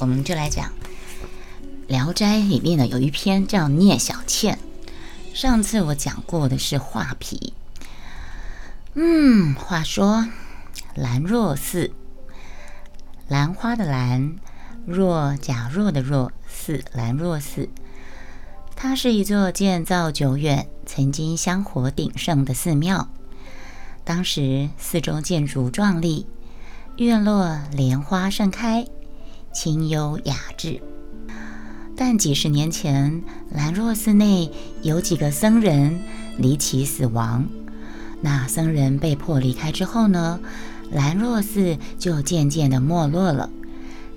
我们就来讲《聊斋》里面呢有一篇叫《聂小倩》。上次我讲过的是画皮。嗯，话说兰若寺，兰花的兰，若假若的若，寺兰若寺，它是一座建造久远、曾经香火鼎盛的寺庙。当时四周建筑壮丽，院落莲花盛开，清幽雅致。但几十年前，兰若寺内有几个僧人离奇死亡。那僧人被迫离开之后呢，兰若寺就渐渐的没落了，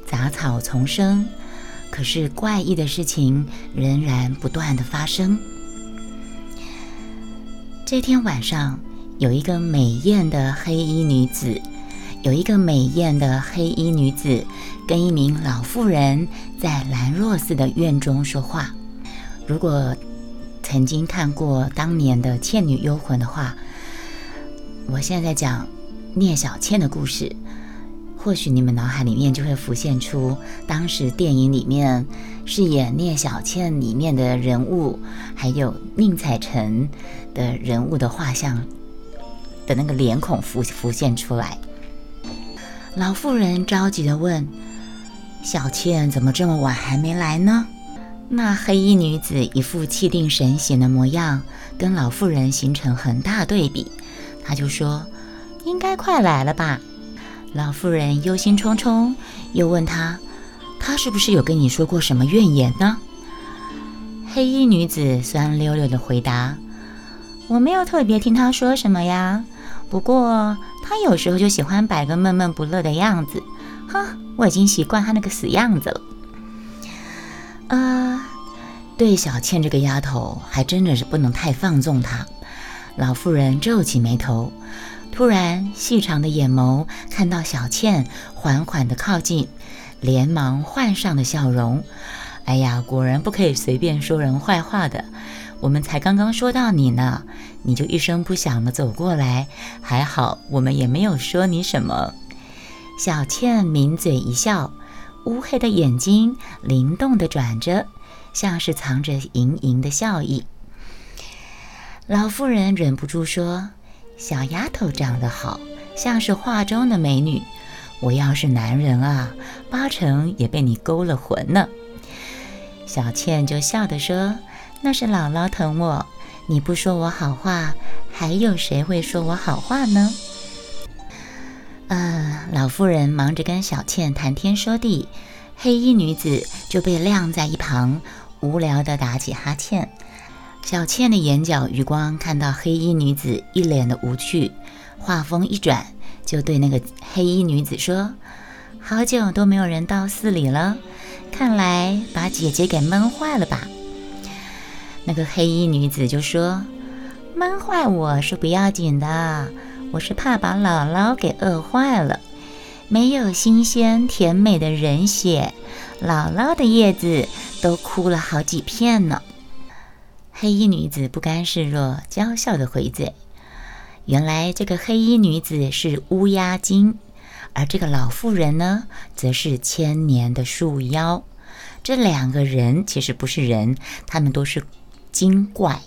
杂草丛生。可是怪异的事情仍然不断的发生。这天晚上。有一个美艳的黑衣女子，有一个美艳的黑衣女子跟一名老妇人在兰若寺的院中说话。如果曾经看过当年的《倩女幽魂》的话，我现在讲聂小倩的故事，或许你们脑海里面就会浮现出当时电影里面饰演聂小倩里面的人物，还有宁采臣的人物的画像。的那个脸孔浮浮现出来，老妇人着急的问：“小倩怎么这么晚还没来呢？”那黑衣女子一副气定神闲的模样，跟老妇人形成很大对比。她就说：“应该快来了吧？”老妇人忧心忡忡，又问她：“她是不是有跟你说过什么怨言呢？”黑衣女子酸溜溜的回答：“我没有特别听她说什么呀。”不过他有时候就喜欢摆个闷闷不乐的样子，哈，我已经习惯他那个死样子了。啊，对小倩这个丫头，还真的是不能太放纵她。老妇人皱起眉头，突然细长的眼眸看到小倩缓缓的靠近，连忙换上了笑容。哎呀，果然不可以随便说人坏话的。我们才刚刚说到你呢，你就一声不响的走过来，还好我们也没有说你什么。小倩抿嘴一笑，乌黑的眼睛灵动的转着，像是藏着盈盈的笑意。老妇人忍不住说：“小丫头长得好，像是画中的美女。我要是男人啊，八成也被你勾了魂呢。”小倩就笑着说。那是姥姥疼我，你不说我好话，还有谁会说我好话呢？啊，老妇人忙着跟小倩谈天说地，黑衣女子就被晾在一旁，无聊的打起哈欠。小倩的眼角余光看到黑衣女子一脸的无趣，话锋一转，就对那个黑衣女子说：“好久都没有人到寺里了，看来把姐姐给闷坏了吧？”那个黑衣女子就说：“闷坏我是不要紧的，我是怕把姥姥给饿坏了。没有新鲜甜美的人血，姥姥的叶子都枯了好几片呢。”黑衣女子不甘示弱，娇笑的回嘴：“原来这个黑衣女子是乌鸦精，而这个老妇人呢，则是千年的树妖。这两个人其实不是人，他们都是。”精怪，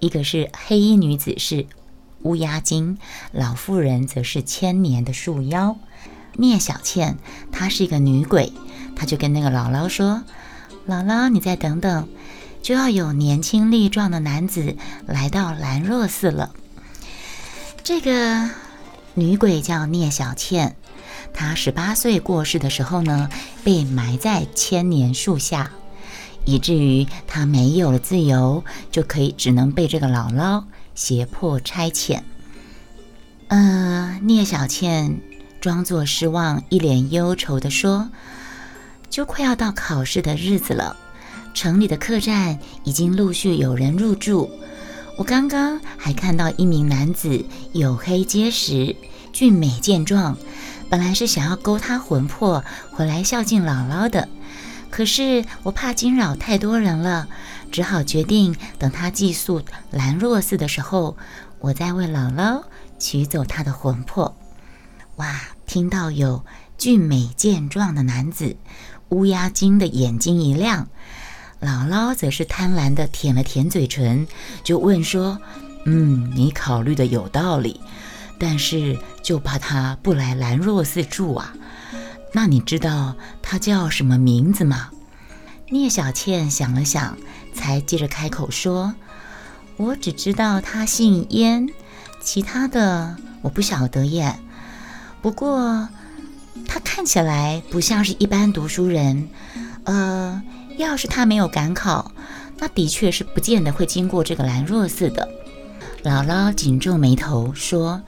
一个是黑衣女子是乌鸦精，老妇人则是千年的树妖。聂小倩她是一个女鬼，她就跟那个姥姥说：“姥姥，你再等等，就要有年轻力壮的男子来到兰若寺了。”这个女鬼叫聂小倩，她十八岁过世的时候呢，被埋在千年树下。以至于她没有了自由，就可以只能被这个姥姥胁迫差遣。呃，聂小倩装作失望，一脸忧愁地说：“就快要到考试的日子了，城里的客栈已经陆续有人入住。我刚刚还看到一名男子，黝黑结实，俊美健壮，本来是想要勾他魂魄回来孝敬姥姥的。”可是我怕惊扰太多人了，只好决定等他寄宿兰若寺的时候，我再为姥姥取走他的魂魄。哇！听到有俊美健壮的男子，乌鸦精的眼睛一亮，姥姥则是贪婪地舔了舔嘴唇，就问说：“嗯，你考虑的有道理，但是就怕他不来兰若寺住啊？那你知道他叫什么名字吗？”聂小倩想了想，才接着开口说：“我只知道他姓燕，其他的我不晓得耶。不过他看起来不像是一般读书人。呃，要是他没有赶考，那的确是不见得会经过这个兰若寺的。”姥姥紧皱眉头说：“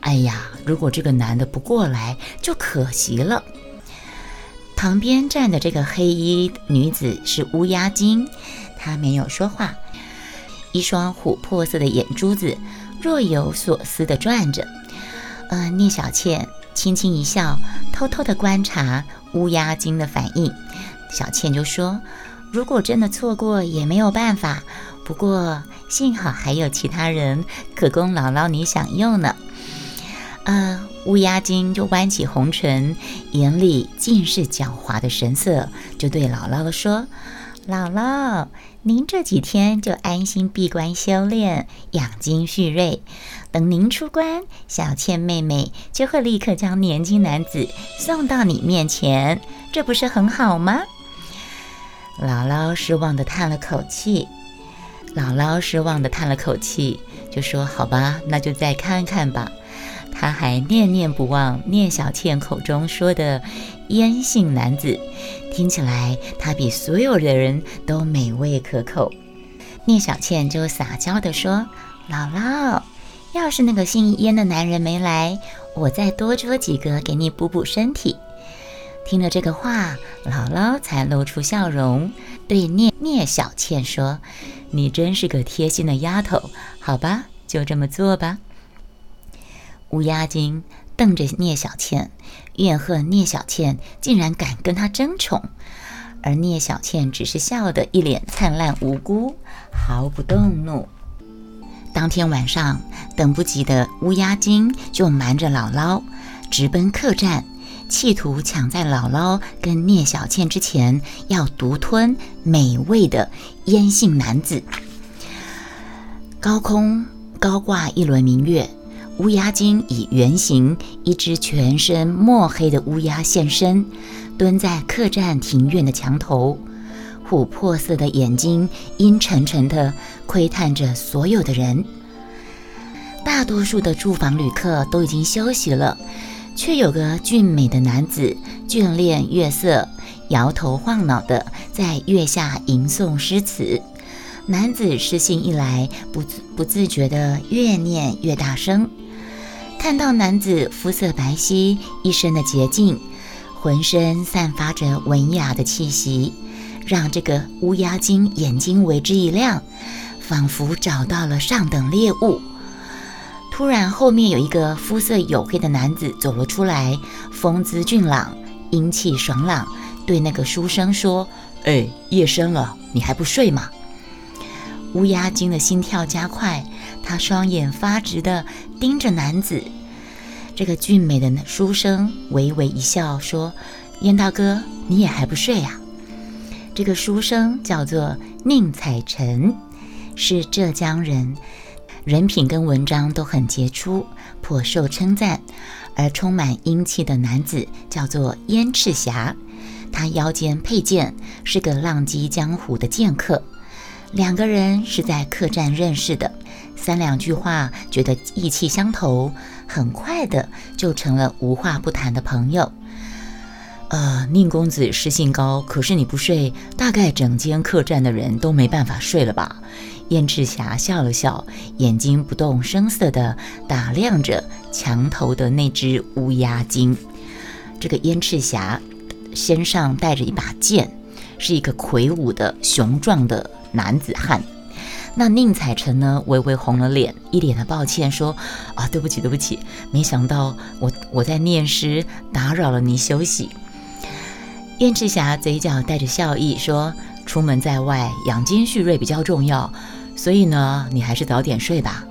哎呀，如果这个男的不过来，就可惜了。”旁边站的这个黑衣女子是乌鸦精，他没有说话，一双琥珀色的眼珠子若有所思地转着。呃，聂小倩轻轻一笑，偷偷地观察乌鸦精的反应。小倩就说：“如果真的错过也没有办法，不过幸好还有其他人可供姥姥你享用呢。”呃。乌鸦精就弯起红唇，眼里尽是狡猾的神色，就对姥姥说：“姥姥，您这几天就安心闭关修炼，养精蓄锐。等您出关，小倩妹妹就会立刻将年轻男子送到你面前，这不是很好吗？”姥姥失望地叹了口气。姥姥失望地叹了口气，就说：“好吧，那就再看看吧。”他还念念不忘聂小倩口中说的烟姓男子，听起来他比所有的人都美味可口。聂小倩就撒娇地说：“姥姥，要是那个姓烟的男人没来，我再多捉几个给你补补身体。”听了这个话，姥姥才露出笑容，对聂聂小倩说：“你真是个贴心的丫头，好吧，就这么做吧。”乌鸦精瞪着聂小倩，怨恨聂小倩竟然敢跟他争宠，而聂小倩只是笑得一脸灿烂无辜，毫不动怒。当天晚上，等不及的乌鸦精就瞒着姥姥，直奔客栈，企图抢在姥姥跟聂小倩之前，要独吞美味的烟杏男子。高空高挂一轮明月。乌鸦精以原形一只全身墨黑的乌鸦现身，蹲在客栈庭院的墙头，琥珀色的眼睛阴沉沉地窥探着所有的人。大多数的住房旅客都已经休息了，却有个俊美的男子眷恋月色，摇头晃脑地在月下吟诵诗词。男子诗兴一来，不自不自觉地越念越大声。看到男子肤色白皙，一身的洁净，浑身散发着文雅的气息，让这个乌鸦精眼睛为之一亮，仿佛找到了上等猎物。突然，后面有一个肤色黝黑的男子走了出来，风姿俊朗，英气爽朗，对那个书生说：“哎，夜深了，你还不睡吗？”乌鸦精的心跳加快。他双眼发直地盯着男子，这个俊美的书生微微一笑，说：“燕大哥，你也还不睡呀？”这个书生叫做宁采臣，是浙江人，人品跟文章都很杰出，颇受称赞。而充满英气的男子叫做燕赤霞，他腰间佩剑，是个浪迹江湖的剑客。两个人是在客栈认识的。三两句话，觉得意气相投，很快的就成了无话不谈的朋友。呃，宁公子诗性高，可是你不睡，大概整间客栈的人都没办法睡了吧？燕赤霞笑了笑，眼睛不动声色地打量着墙头的那只乌鸦精。这个燕赤霞身上带着一把剑，是一个魁梧的雄壮的男子汉。那宁采臣呢？微微红了脸，一脸的抱歉说：“啊，对不起，对不起，没想到我我在念诗，打扰了你休息。”燕赤霞嘴角带着笑意说：“出门在外，养精蓄锐比较重要，所以呢，你还是早点睡吧。”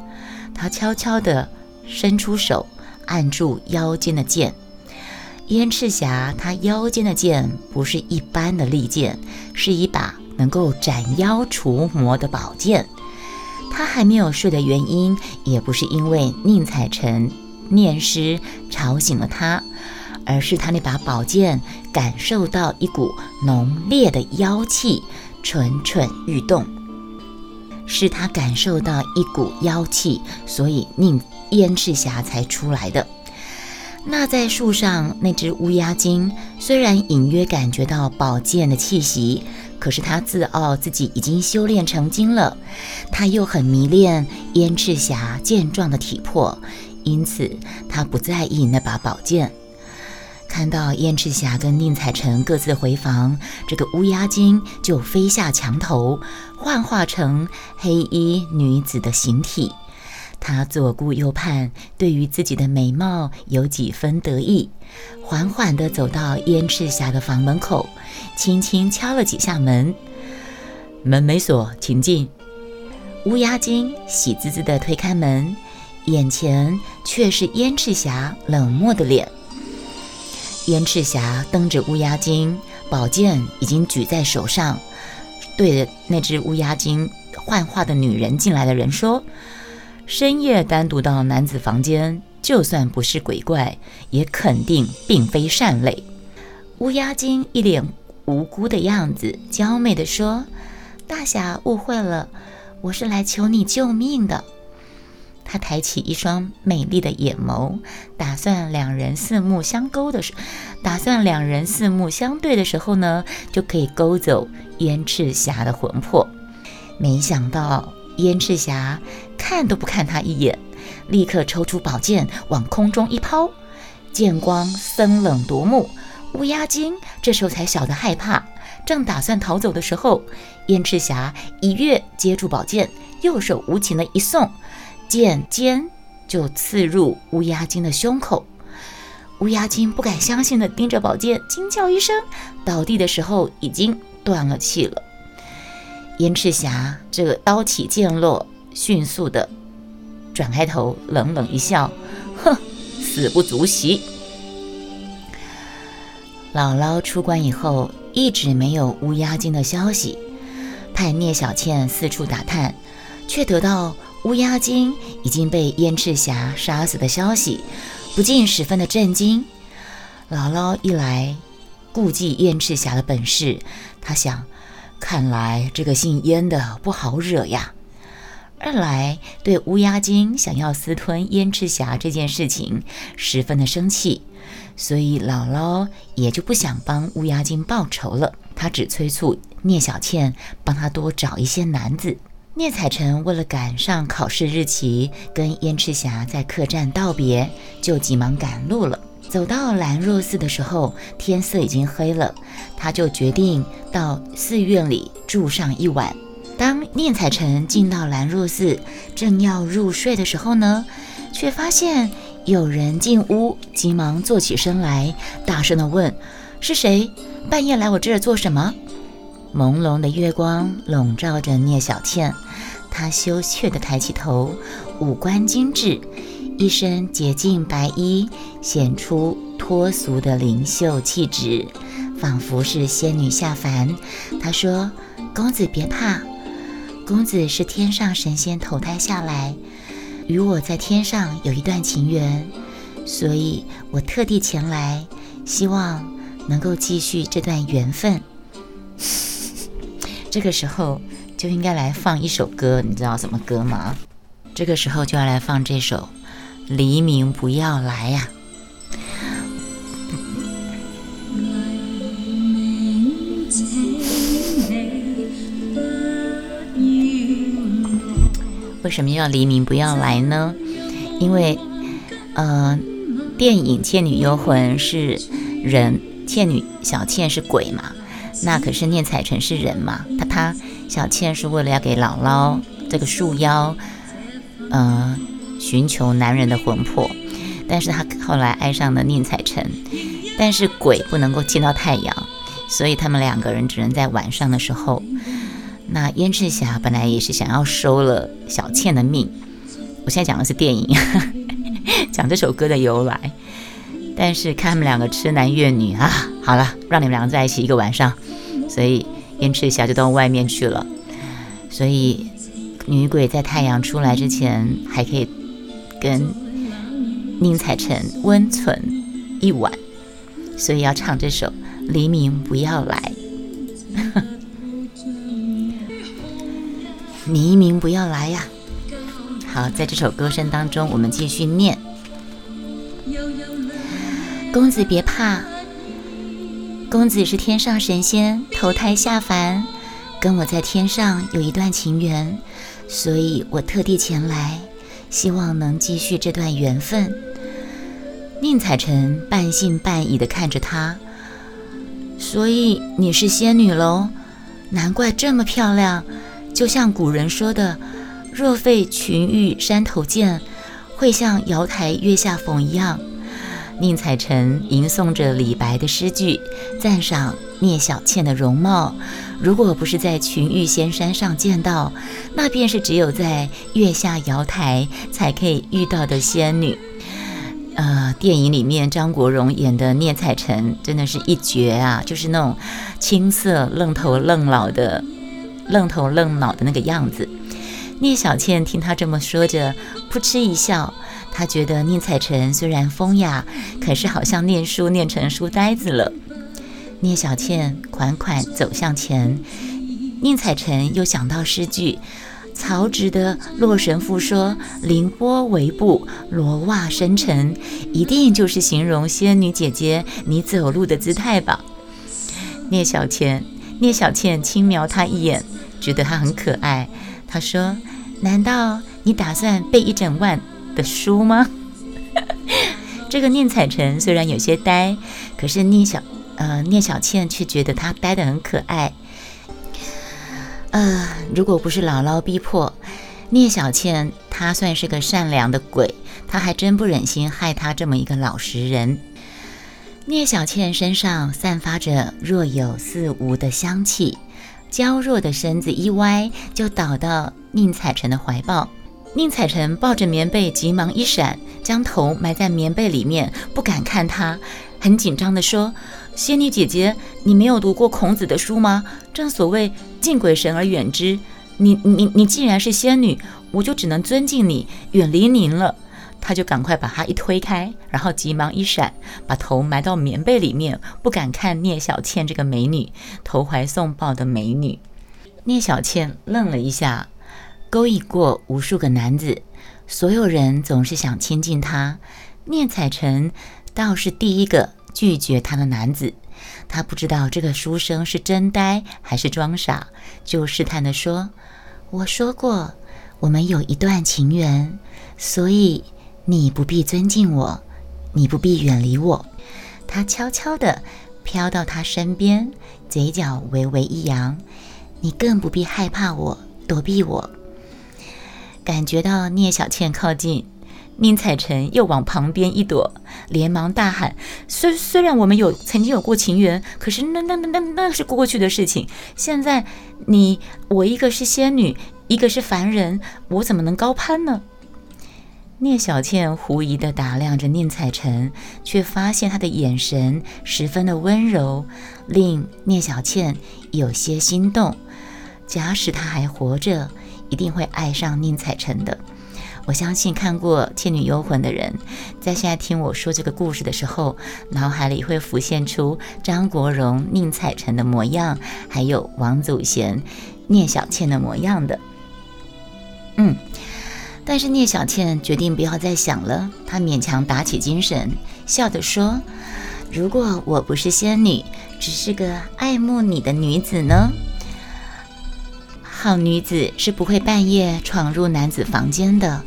他悄悄地伸出手，按住腰间的剑。燕赤霞她腰间的剑不是一般的利剑，是一把能够斩妖除魔的宝剑。他还没有睡的原因，也不是因为宁采臣念诗吵醒了他，而是他那把宝剑感受到一股浓烈的妖气，蠢蠢欲动。是他感受到一股妖气，所以宁燕赤霞才出来的。那在树上那只乌鸦精，虽然隐约感觉到宝剑的气息，可是他自傲自己已经修炼成精了，他又很迷恋燕赤霞健壮的体魄，因此他不在意那把宝剑。看到燕赤霞跟宁采臣各自回房，这个乌鸦精就飞下墙头，幻化成黑衣女子的形体。他左顾右盼，对于自己的美貌有几分得意，缓缓地走到燕赤霞的房门口，轻轻敲了几下门。门没锁，请进。乌鸦精喜滋滋地推开门，眼前却是燕赤霞冷漠的脸。燕赤霞瞪着乌鸦精，宝剑已经举在手上，对着那只乌鸦精幻化的女人进来的人说。深夜单独到男子房间，就算不是鬼怪，也肯定并非善类。乌鸦精一脸无辜的样子，娇媚地说：“大侠误会了，我是来求你救命的。”他抬起一双美丽的眼眸，打算两人四目相勾的时，打算两人四目相对的时候呢，就可以勾走燕赤霞的魂魄。没想到。燕赤霞看都不看他一眼，立刻抽出宝剑往空中一抛，剑光森冷夺目。乌鸦精这时候才晓得害怕，正打算逃走的时候，燕赤霞一跃接住宝剑，右手无情的一送，剑尖就刺入乌鸦精的胸口。乌鸦精不敢相信的盯着宝剑，惊叫一声，倒地的时候已经断了气了。燕赤霞这个刀起剑落，迅速的转开头，冷冷一笑，哼，死不足惜。姥姥出关以后，一直没有乌鸦精的消息，派聂小倩四处打探，却得到乌鸦精已经被燕赤霞杀死的消息，不禁十分的震惊。姥姥一来顾忌燕赤霞的本事，她想。看来这个姓燕的不好惹呀。二来对乌鸦精想要私吞燕赤霞这件事情十分的生气，所以姥姥也就不想帮乌鸦精报仇了。她只催促聂小倩帮她多找一些男子。聂采臣为了赶上考试日期，跟燕赤霞在客栈道别，就急忙赶路了。走到兰若寺的时候，天色已经黑了，他就决定到寺院里住上一晚。当宁采臣进到兰若寺，正要入睡的时候呢，却发现有人进屋，急忙坐起身来，大声地问：“是谁？半夜来我这儿做什么？”朦胧的月光笼罩着聂小倩，她羞怯地抬起头，五官精致。一身洁净白衣，显出脱俗的灵秀气质，仿佛是仙女下凡。她说：“公子别怕，公子是天上神仙投胎下来，与我在天上有一段情缘，所以我特地前来，希望能够继续这段缘分。”这个时候就应该来放一首歌，你知道什么歌吗？这个时候就要来放这首。黎明不要来呀！为什么要黎明不要来呢？因为，呃，电影《倩女幽魂》是人，倩女小倩是鬼嘛，那可是聂采臣是人嘛。他他小倩是为了要给姥姥这个树妖，呃。寻求男人的魂魄，但是他后来爱上了宁采臣，但是鬼不能够见到太阳，所以他们两个人只能在晚上的时候。那燕赤霞本来也是想要收了小倩的命，我现在讲的是电影，讲这首歌的由来。但是看他们两个痴男怨女啊，好了，让你们两个在一起一个晚上，所以燕赤霞就到外面去了。所以女鬼在太阳出来之前，还可以跟宁采臣温存一晚，所以要唱这首《黎明不要来》。黎明不要来呀！好，在这首歌声当中，我们继续念。公子别怕，公子是天上神仙投胎下凡，跟我在天上有一段情缘，所以我特地前来，希望能继续这段缘分。宁采臣半信半疑地看着他，所以你是仙女喽？难怪这么漂亮，就像古人说的“若非群玉山头见”，会像瑶台月下逢一样。宁采臣吟诵着李白的诗句，赞赏聂小倩的容貌。如果不是在群玉仙山上见到，那便是只有在月下瑶台才可以遇到的仙女。呃，电影里面张国荣演的聂采臣真的是一绝啊，就是那种青涩、愣头愣脑的、愣头愣脑的那个样子。聂小倩听他这么说着，扑哧一笑。他觉得宁采臣虽然风雅，可是好像念书念成书呆子了。聂小倩款款走向前，宁采臣又想到诗句：“曹植的《洛神赋》说‘凌波微步，罗袜深沉’，一定就是形容仙女姐姐你走路的姿态吧？”聂小倩，聂小倩轻瞄他一眼，觉得他很可爱。他说：“难道你打算背一整晚？”的书吗？这个宁采臣虽然有些呆，可是聂小呃聂小倩却觉得他呆得很可爱。呃，如果不是姥姥逼迫，聂小倩她算是个善良的鬼，她还真不忍心害他这么一个老实人。聂小倩身上散发着若有似无的香气，娇弱的身子一歪，就倒到宁采臣的怀抱。宁采臣抱着棉被，急忙一闪，将头埋在棉被里面，不敢看他，很紧张地说：“仙女姐姐，你没有读过孔子的书吗？正所谓敬鬼神而远之。你你你既然是仙女，我就只能尊敬你，远离您了。”他就赶快把他一推开，然后急忙一闪，把头埋到棉被里面，不敢看聂小倩这个美女，投怀送抱的美女。聂小倩愣了一下。勾引过无数个男子，所有人总是想亲近他。聂采臣倒是第一个拒绝他的男子。他不知道这个书生是真呆还是装傻，就试探地说：“我说过，我们有一段情缘，所以你不必尊敬我，你不必远离我。”他悄悄地飘到他身边，嘴角微微一扬：“你更不必害怕我，躲避我。”感觉到聂小倩靠近，宁采臣又往旁边一躲，连忙大喊：“虽虽然我们有曾经有过情缘，可是那那那那那是过去的事情。现在你我一个是仙女，一个是凡人，我怎么能高攀呢？”聂小倩狐疑地打量着宁采臣，却发现他的眼神十分的温柔，令聂小倩有些心动。假使他还活着。一定会爱上宁采臣的。我相信看过《倩女幽魂》的人，在现在听我说这个故事的时候，脑海里会浮现出张国荣、宁采臣的模样，还有王祖贤、聂小倩的模样的。嗯，但是聂小倩决定不要再想了，她勉强打起精神，笑着说：“如果我不是仙女，只是个爱慕你的女子呢？”好女子是不会半夜闯入男子房间的。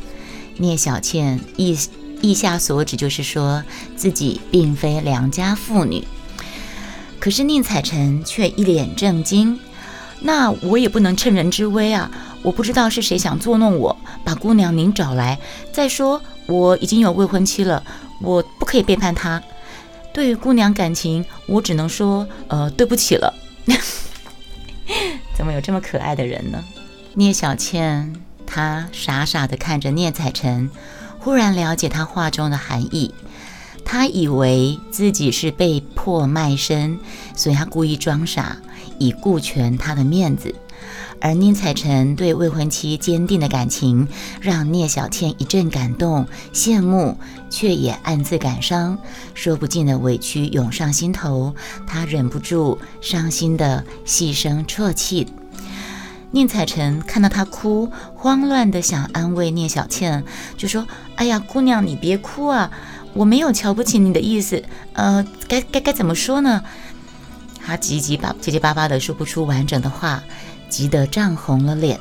聂小倩意意下所指就是说自己并非良家妇女。可是宁采臣却一脸正经：“那我也不能趁人之危啊！我不知道是谁想捉弄我，把姑娘您找来。再说我已经有未婚妻了，我不可以背叛她。对于姑娘感情，我只能说，呃，对不起了。”怎么有这么可爱的人呢？聂小倩，她傻傻的看着聂采臣，忽然了解他话中的含义。他以为自己是被迫卖身，所以他故意装傻，以顾全他的面子。而宁采臣对未婚妻坚定的感情，让聂小倩一阵感动、羡慕，却也暗自感伤，说不尽的委屈涌上心头，她忍不住伤心的细声啜泣。宁采臣看到她哭，慌乱的想安慰聂小倩，就说：“哎呀，姑娘，你别哭啊，我没有瞧不起你的意思。呃，该该该怎么说呢？”他急急巴结结巴巴的说不出完整的话。急得涨红了脸，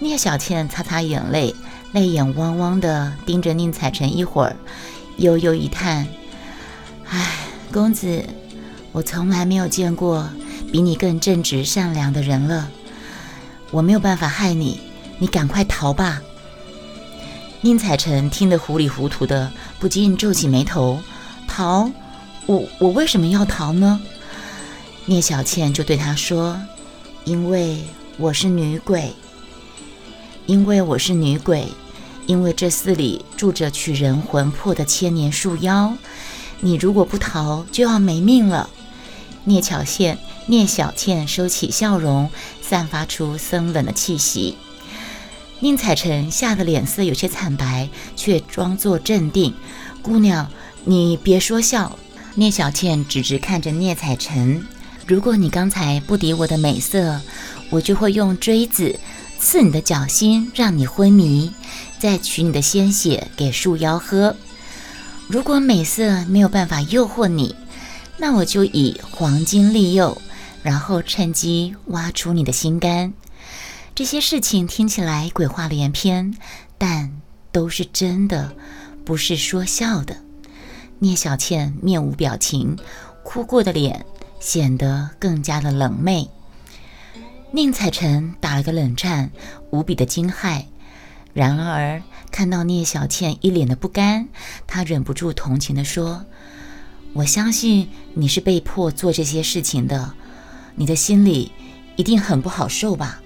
聂小倩擦擦眼泪，泪眼汪汪的盯着宁采臣一会儿，悠悠一叹：“唉，公子，我从来没有见过比你更正直善良的人了。我没有办法害你，你赶快逃吧。”宁采臣听得糊里糊涂的，不禁皱起眉头：“逃？我我为什么要逃呢？”聂小倩就对他说。因为我是女鬼，因为我是女鬼，因为这寺里住着取人魂魄的千年树妖，你如果不逃，就要没命了。聂巧倩，聂小倩收起笑容，散发出森冷的气息。宁采臣吓得脸色有些惨白，却装作镇定。姑娘，你别说笑。聂小倩直直看着聂采臣。如果你刚才不敌我的美色，我就会用锥子刺你的脚心，让你昏迷，再取你的鲜血给树妖喝。如果美色没有办法诱惑你，那我就以黄金利诱，然后趁机挖出你的心肝。这些事情听起来鬼话连篇，但都是真的，不是说笑的。聂小倩面无表情，哭过的脸。显得更加的冷媚。宁采臣打了个冷战，无比的惊骇。然而看到聂小倩一脸的不甘，他忍不住同情地说：“我相信你是被迫做这些事情的，你的心里一定很不好受吧？”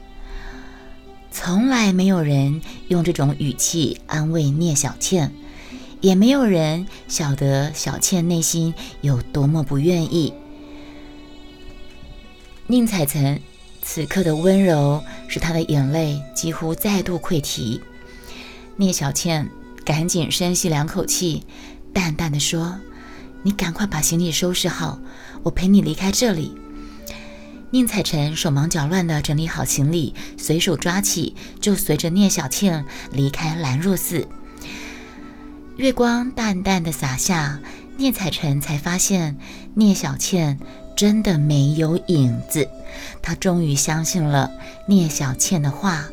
从来没有人用这种语气安慰聂小倩，也没有人晓得小倩内心有多么不愿意。宁采臣此刻的温柔，使他的眼泪几乎再度溃堤。聂小倩赶紧深吸两口气，淡淡的说：“你赶快把行李收拾好，我陪你离开这里。”宁采臣手忙脚乱地整理好行李，随手抓起，就随着聂小倩离开兰若寺。月光淡淡的洒下，聂采臣才发现聂小倩。真的没有影子，他终于相信了聂小倩的话。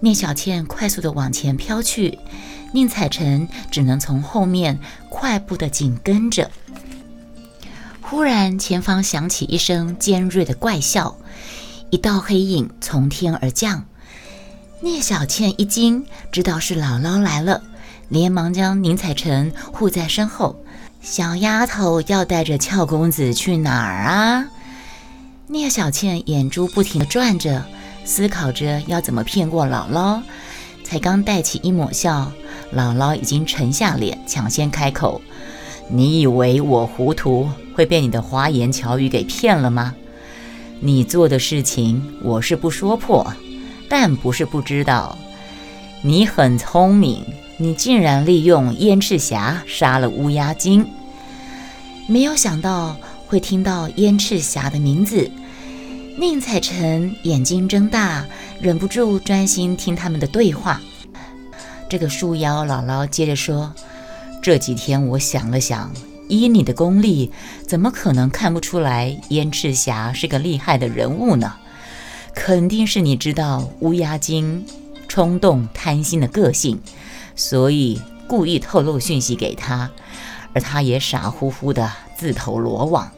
聂小倩快速的往前飘去，宁采臣只能从后面快步的紧跟着。忽然，前方响起一声尖锐的怪笑，一道黑影从天而降。聂小倩一惊，知道是姥姥来了，连忙将宁采臣护在身后。小丫头要带着俏公子去哪儿啊？聂小倩眼珠不停地转着，思考着要怎么骗过姥姥。才刚带起一抹笑，姥姥已经沉下脸，抢先开口：“你以为我糊涂会被你的花言巧语给骗了吗？你做的事情我是不说破，但不是不知道。你很聪明。”你竟然利用燕赤霞杀了乌鸦精，没有想到会听到燕赤霞的名字。宁采臣眼睛睁大，忍不住专心听他们的对话。这个树妖姥姥接着说：“这几天我想了想，依你的功力，怎么可能看不出来燕赤霞是个厉害的人物呢？肯定是你知道乌鸦精冲动贪心的个性。”所以故意透露讯息给他，而他也傻乎乎的自投罗网。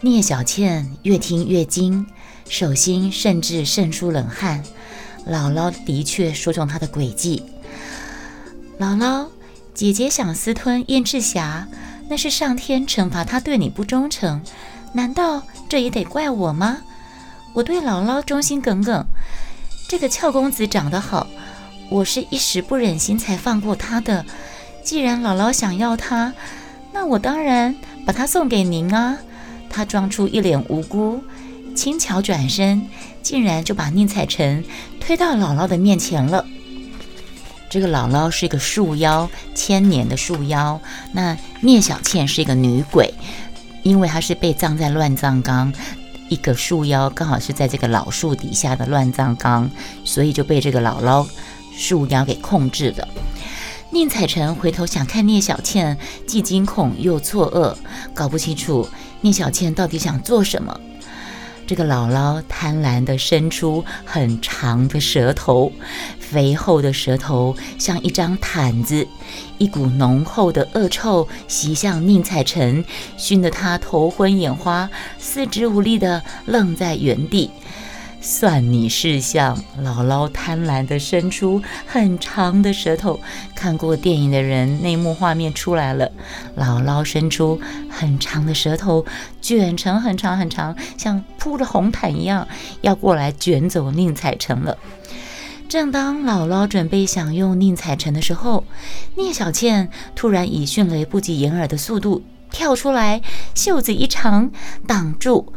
聂小倩越听越惊，手心甚至渗出冷汗。姥姥的确说中她的诡计。姥姥，姐姐想私吞燕赤霞，那是上天惩罚她对你不忠诚，难道这也得怪我吗？我对姥姥忠心耿耿，这个俏公子长得好。我是一时不忍心才放过他的，既然姥姥想要他，那我当然把他送给您啊。他装出一脸无辜，轻巧转身，竟然就把宁采臣推到姥姥的面前了。这个姥姥是一个树妖，千年的树妖。那聂小倩是一个女鬼，因为她是被葬在乱葬岗，一个树妖刚好是在这个老树底下的乱葬岗，所以就被这个姥姥树妖给控制了。宁采臣回头想看聂小倩，既惊恐又错愕，搞不清楚聂小倩到底想做什么。这个姥姥贪婪地伸出很长的舌头，肥厚的舌头像一张毯子，一股浓厚的恶臭袭向宁采臣，熏得他头昏眼花，四肢无力地愣在原地。算你识相，姥姥贪婪地伸出很长的舌头。看过电影的人，那幕画面出来了：姥姥伸出很长的舌头，卷成很长很长，像铺着红毯一样，要过来卷走宁采臣了。正当姥姥准备享用宁采臣的时候，聂小倩突然以迅雷不及掩耳的速度跳出来，袖子一长，挡住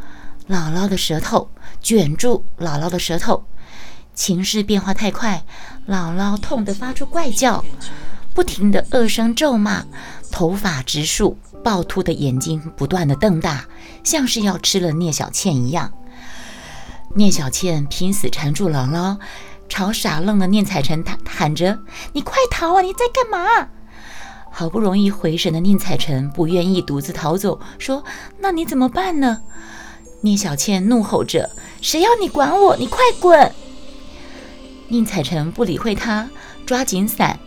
姥姥的舌头。卷住姥姥的舌头，情势变化太快，姥姥痛得发出怪叫，不停的恶声咒骂，头发直竖，暴突的眼睛不断的瞪大，像是要吃了聂小倩一样。聂小倩拼死缠住姥姥，朝傻愣的宁采臣喊喊着：“你快逃啊！你在干嘛？”好不容易回神的宁采臣不愿意独自逃走，说：“那你怎么办呢？”聂小倩怒吼着：“谁要你管我？你快滚！”宁采臣不理会他，抓紧伞，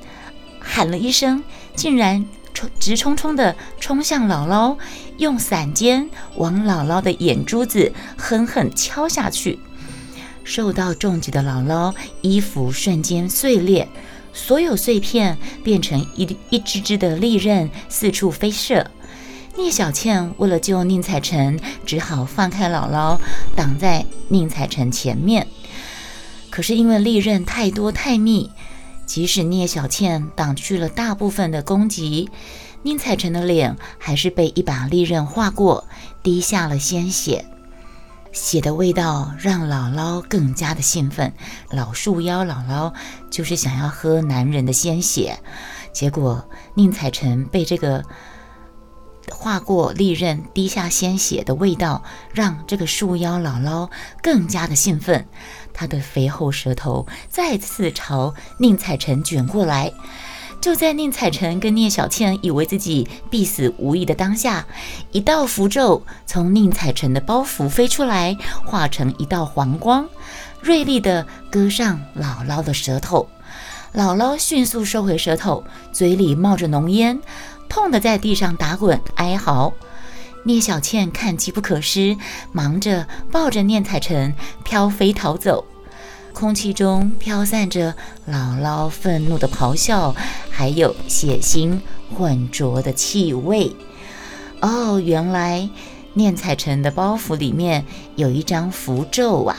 喊了一声，竟然冲直冲冲地冲向姥姥，用伞尖往姥姥的眼珠子狠狠敲下去。受到重击的姥姥衣服瞬间碎裂，所有碎片变成一一只只的利刃，四处飞射。聂小倩为了救宁采臣，只好放开姥姥，挡在宁采臣前面。可是因为利刃太多太密，即使聂小倩挡去了大部分的攻击，宁采臣的脸还是被一把利刃划过，滴下了鲜血。血的味道让姥姥更加的兴奋。老树妖姥姥就是想要喝男人的鲜血，结果宁采臣被这个。划过利刃，滴下鲜血的味道，让这个树妖姥姥更加的兴奋。她的肥厚舌头再次朝宁采臣卷过来。就在宁采臣跟聂小倩以为自己必死无疑的当下，一道符咒从宁采臣的包袱飞出来，化成一道黄光，锐利的割上姥姥的舌头。姥姥迅速收回舌头，嘴里冒着浓烟。痛得在地上打滚哀嚎，聂小倩看机不可失，忙着抱着聂采臣飘飞逃走。空气中飘散着姥姥愤怒的咆哮，还有血腥混浊的气味。哦，原来聂采臣的包袱里面有一张符咒啊！